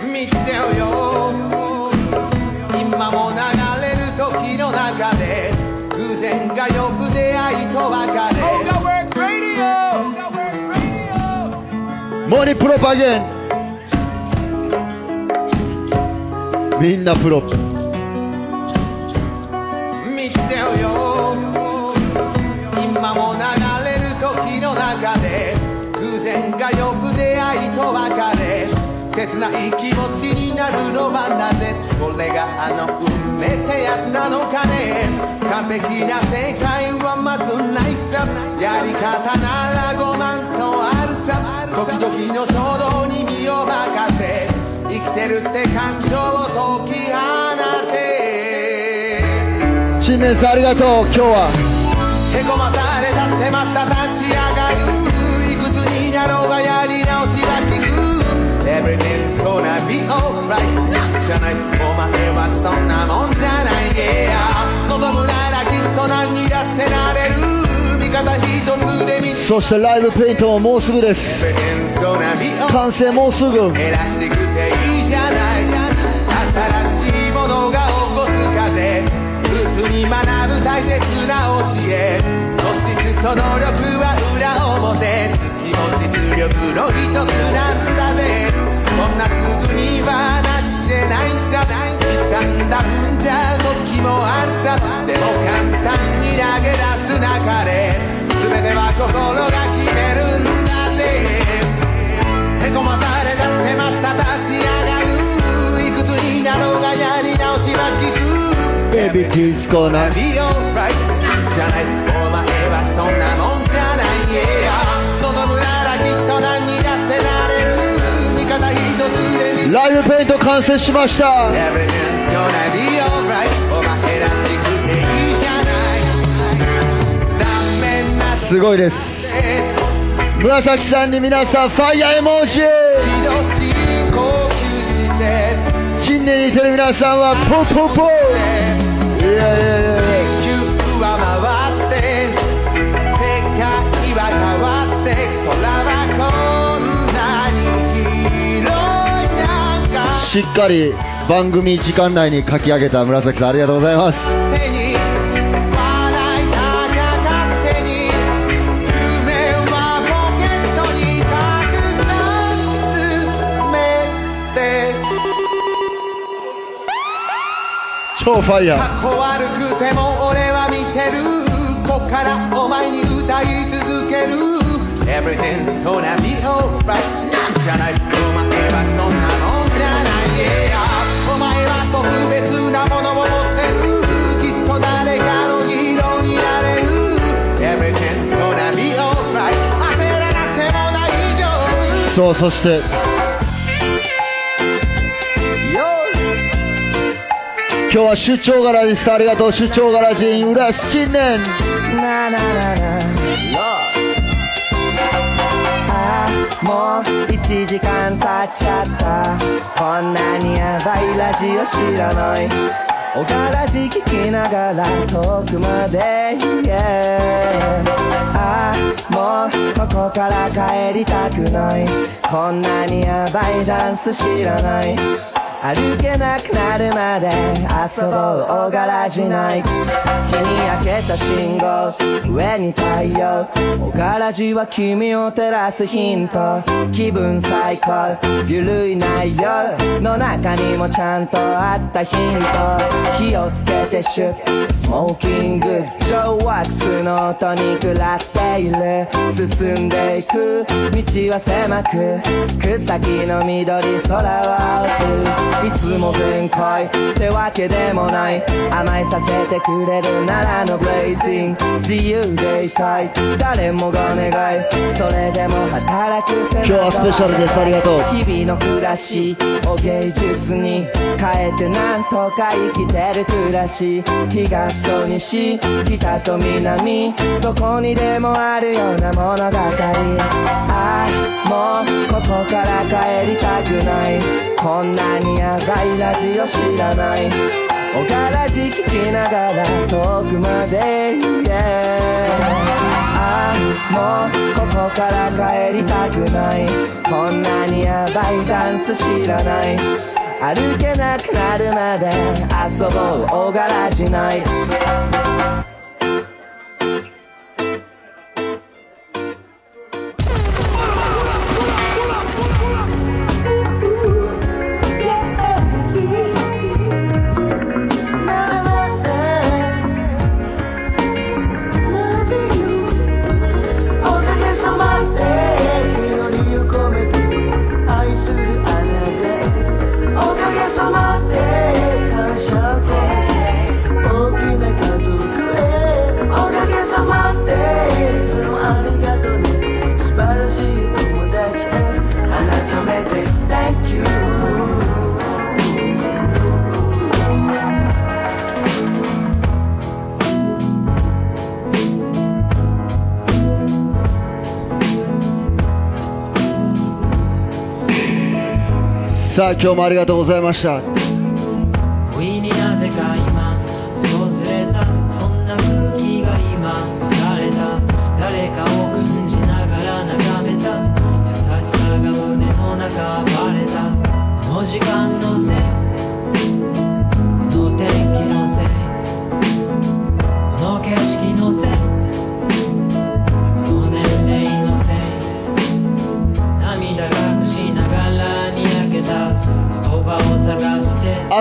見てよ今も流れる時の中で偶然がよく出会いと別れ。モニプロパゲンみんなプロ。切ない気持ちになるのはなぜ？これがあの運命ってやつなのかね？完璧な正解はまずないさ。やり方なら5万とあるさ。時々の衝動に身を任せ。生きてるって感情を解き放て。新年さんありがとう、今日は。へこまされたってまた立じゃない。お前はそんなもんじゃない。Yeah 望むならきっと何にだってなれる。味方一つで見そしてライブペイントももうすぐです。完成もうすぐ。えらしくていいじゃない。新しいものが起こす風。普通に学ぶ大切な教え。素質と努力は裏表。月も実力の一つなんだ掴んだ踏んじゃう時もあるさでも簡単に投げ出す中で全ては心が決めるんだぜ。へこまされたってまた立ち上がるいくつになろうがやり直しは聞く Everything's gonna Be alright じゃない。お前はそんなもんじゃない Yeah 望むならきっと何にだってなれる。味方一つで見ライブペイント完成しましたすごいです。紫さんに皆さんファイヤー絵文字一度深呼吸して新年にいてる皆さんはポッポッポ。いやいやいやいじゃん。かしっかり番組時間内に書き上げた紫さんありがとうございます。超ファイヤー。かっこ悪くても俺は見てる。こっからお前に歌い続ける。Everything's gonna be alright なんじゃない夫そうそして。今日は出張柄ですありがとう。出張柄人浦新年。なななな。ああもう1時間経っちゃった。こんなにヤバいラジオ知らない。おからし聞きながら遠くまで Yeah ああもうここから帰りたくない。こんなにヤバいダンス知らない。歩けなくなるまで遊ぼう。大柄じない。日に焼けた信号。上に太陽。大柄じは君を照らすヒント。気分最高。ゆるい内容の中にもちゃんとあったヒント。火をつけてシュッ。スモーキング。ジョーワックスの音に食らっている。進んでいく。道は狭く。草木の緑空は青くいつも全開ってわけでもない。甘えさせてくれるならのブレイジング自由でいたい。誰もが願い。それでも働く今日はスペシャルです。ありがとう。日々の暮らしを芸術に変えてなんとか生きてる暮らし。東と西北と南。どこにでもあるような物語ああもうここから帰りたくない。こんなにヤバいラジオ知らない。おからじ聞きながら遠くまで。Yeah ああもうここから帰りたくない。こんなにヤバいダンス知らない。歩けなくなるまで遊ぼう。大柄じない。今日もありがとうございました。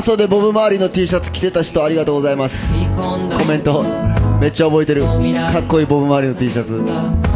して阿蘇でボブ周りの T シャツ着てた人ありがとうございます。コメント。めっちゃ覚えてる。かっこいいボブ周りの T シャツ。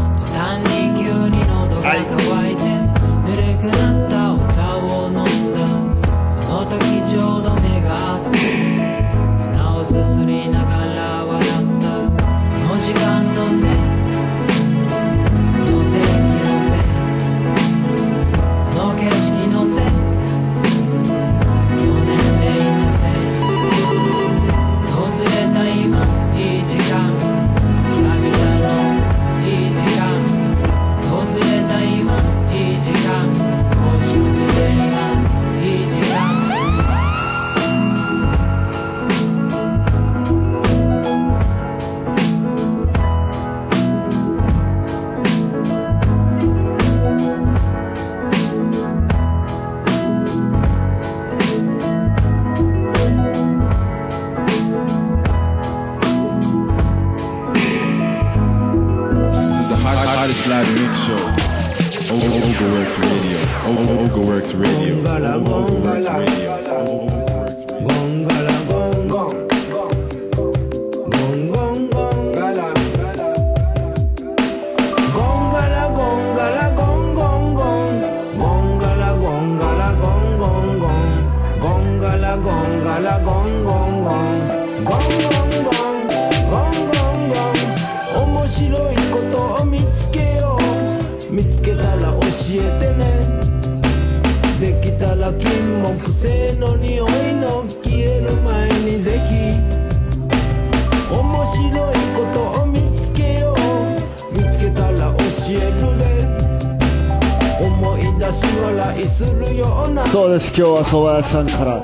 です今日は蕎麦屋さんから。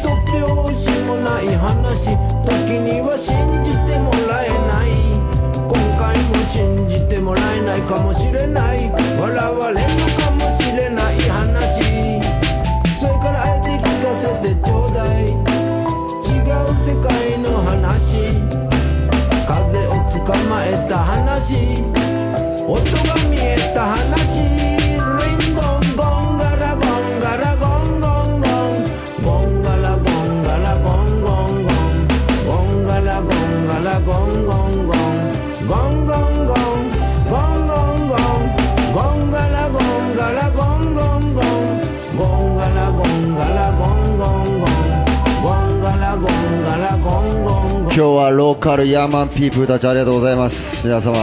突拍子もない話時には信じてもらえない。今回も信じてもらえないかもしれない。笑われるかもしれない話。それからあえて聞かせてちょうだい。違う世界の話。風を捕まえた話。音が日はローカルヤーマンピープルたちありがとうございます。皆様。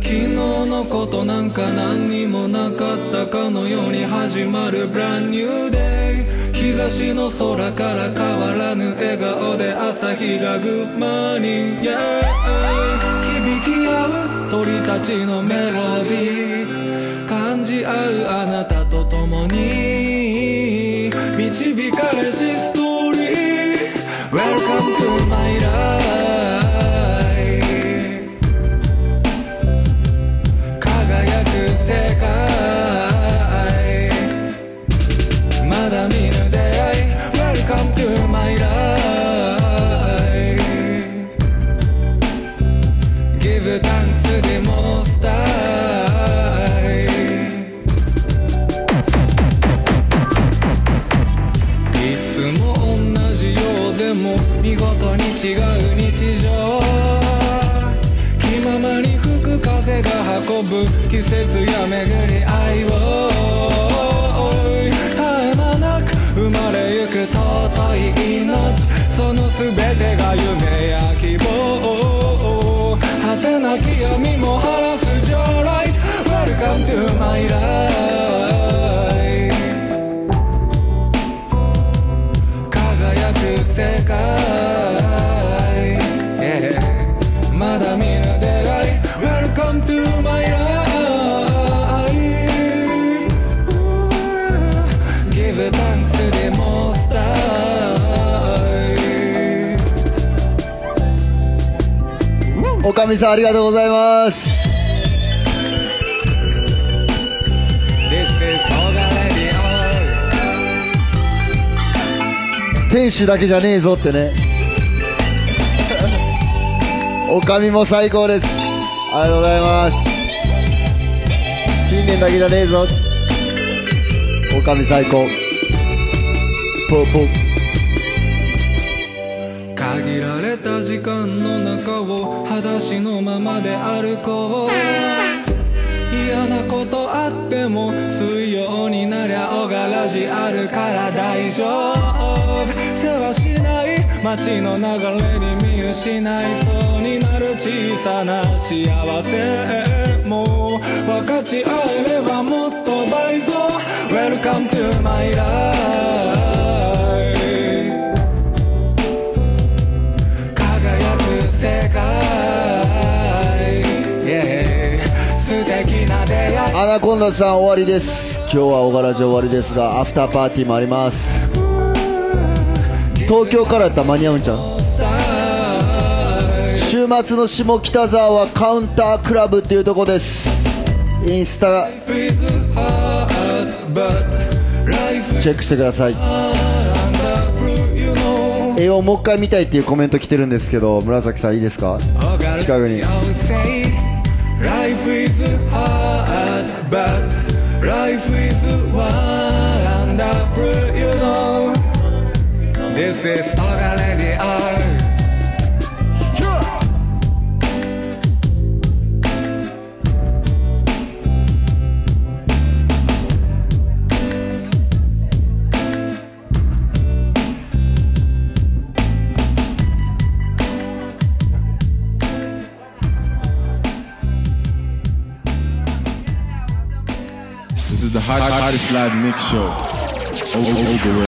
昨日のことなんか何にもなかったかのように始まるブランニューデイ。東の空から変わらぬ笑顔で朝日がグッマーニング、yeah、響き合う鳥たちのメロディー。感じ合うあなたと共に。導かれしストー季節が巡りかみさんありがとうございます。天使だけじゃねえぞってね。おかみも最高です。ありがとうございます。新年だけじゃねえぞ。おかみ最高。ポーポー。裸足のままで歩こう嫌なことあっても水曜になりゃ小柄じあるから大丈夫。世話しない街の流れに見失いそうになる小さな幸せ。も分かち合えればもっと倍増。Welcome to my life ナコンダさん終わりです。今日は小柄じ終わりですがアフターパーティーもあります。東京からやったら間に合うんちゃう？週末の下北沢はカウンタークラブっていうとこです。インスタチェックしてください。絵をもう一回見たいっていうコメント来てるんですけど紫さんいいですか？近くに。Life is hard, but life is wonderful, you know. This is already art. This is Hard, live Mix Show. Over, over.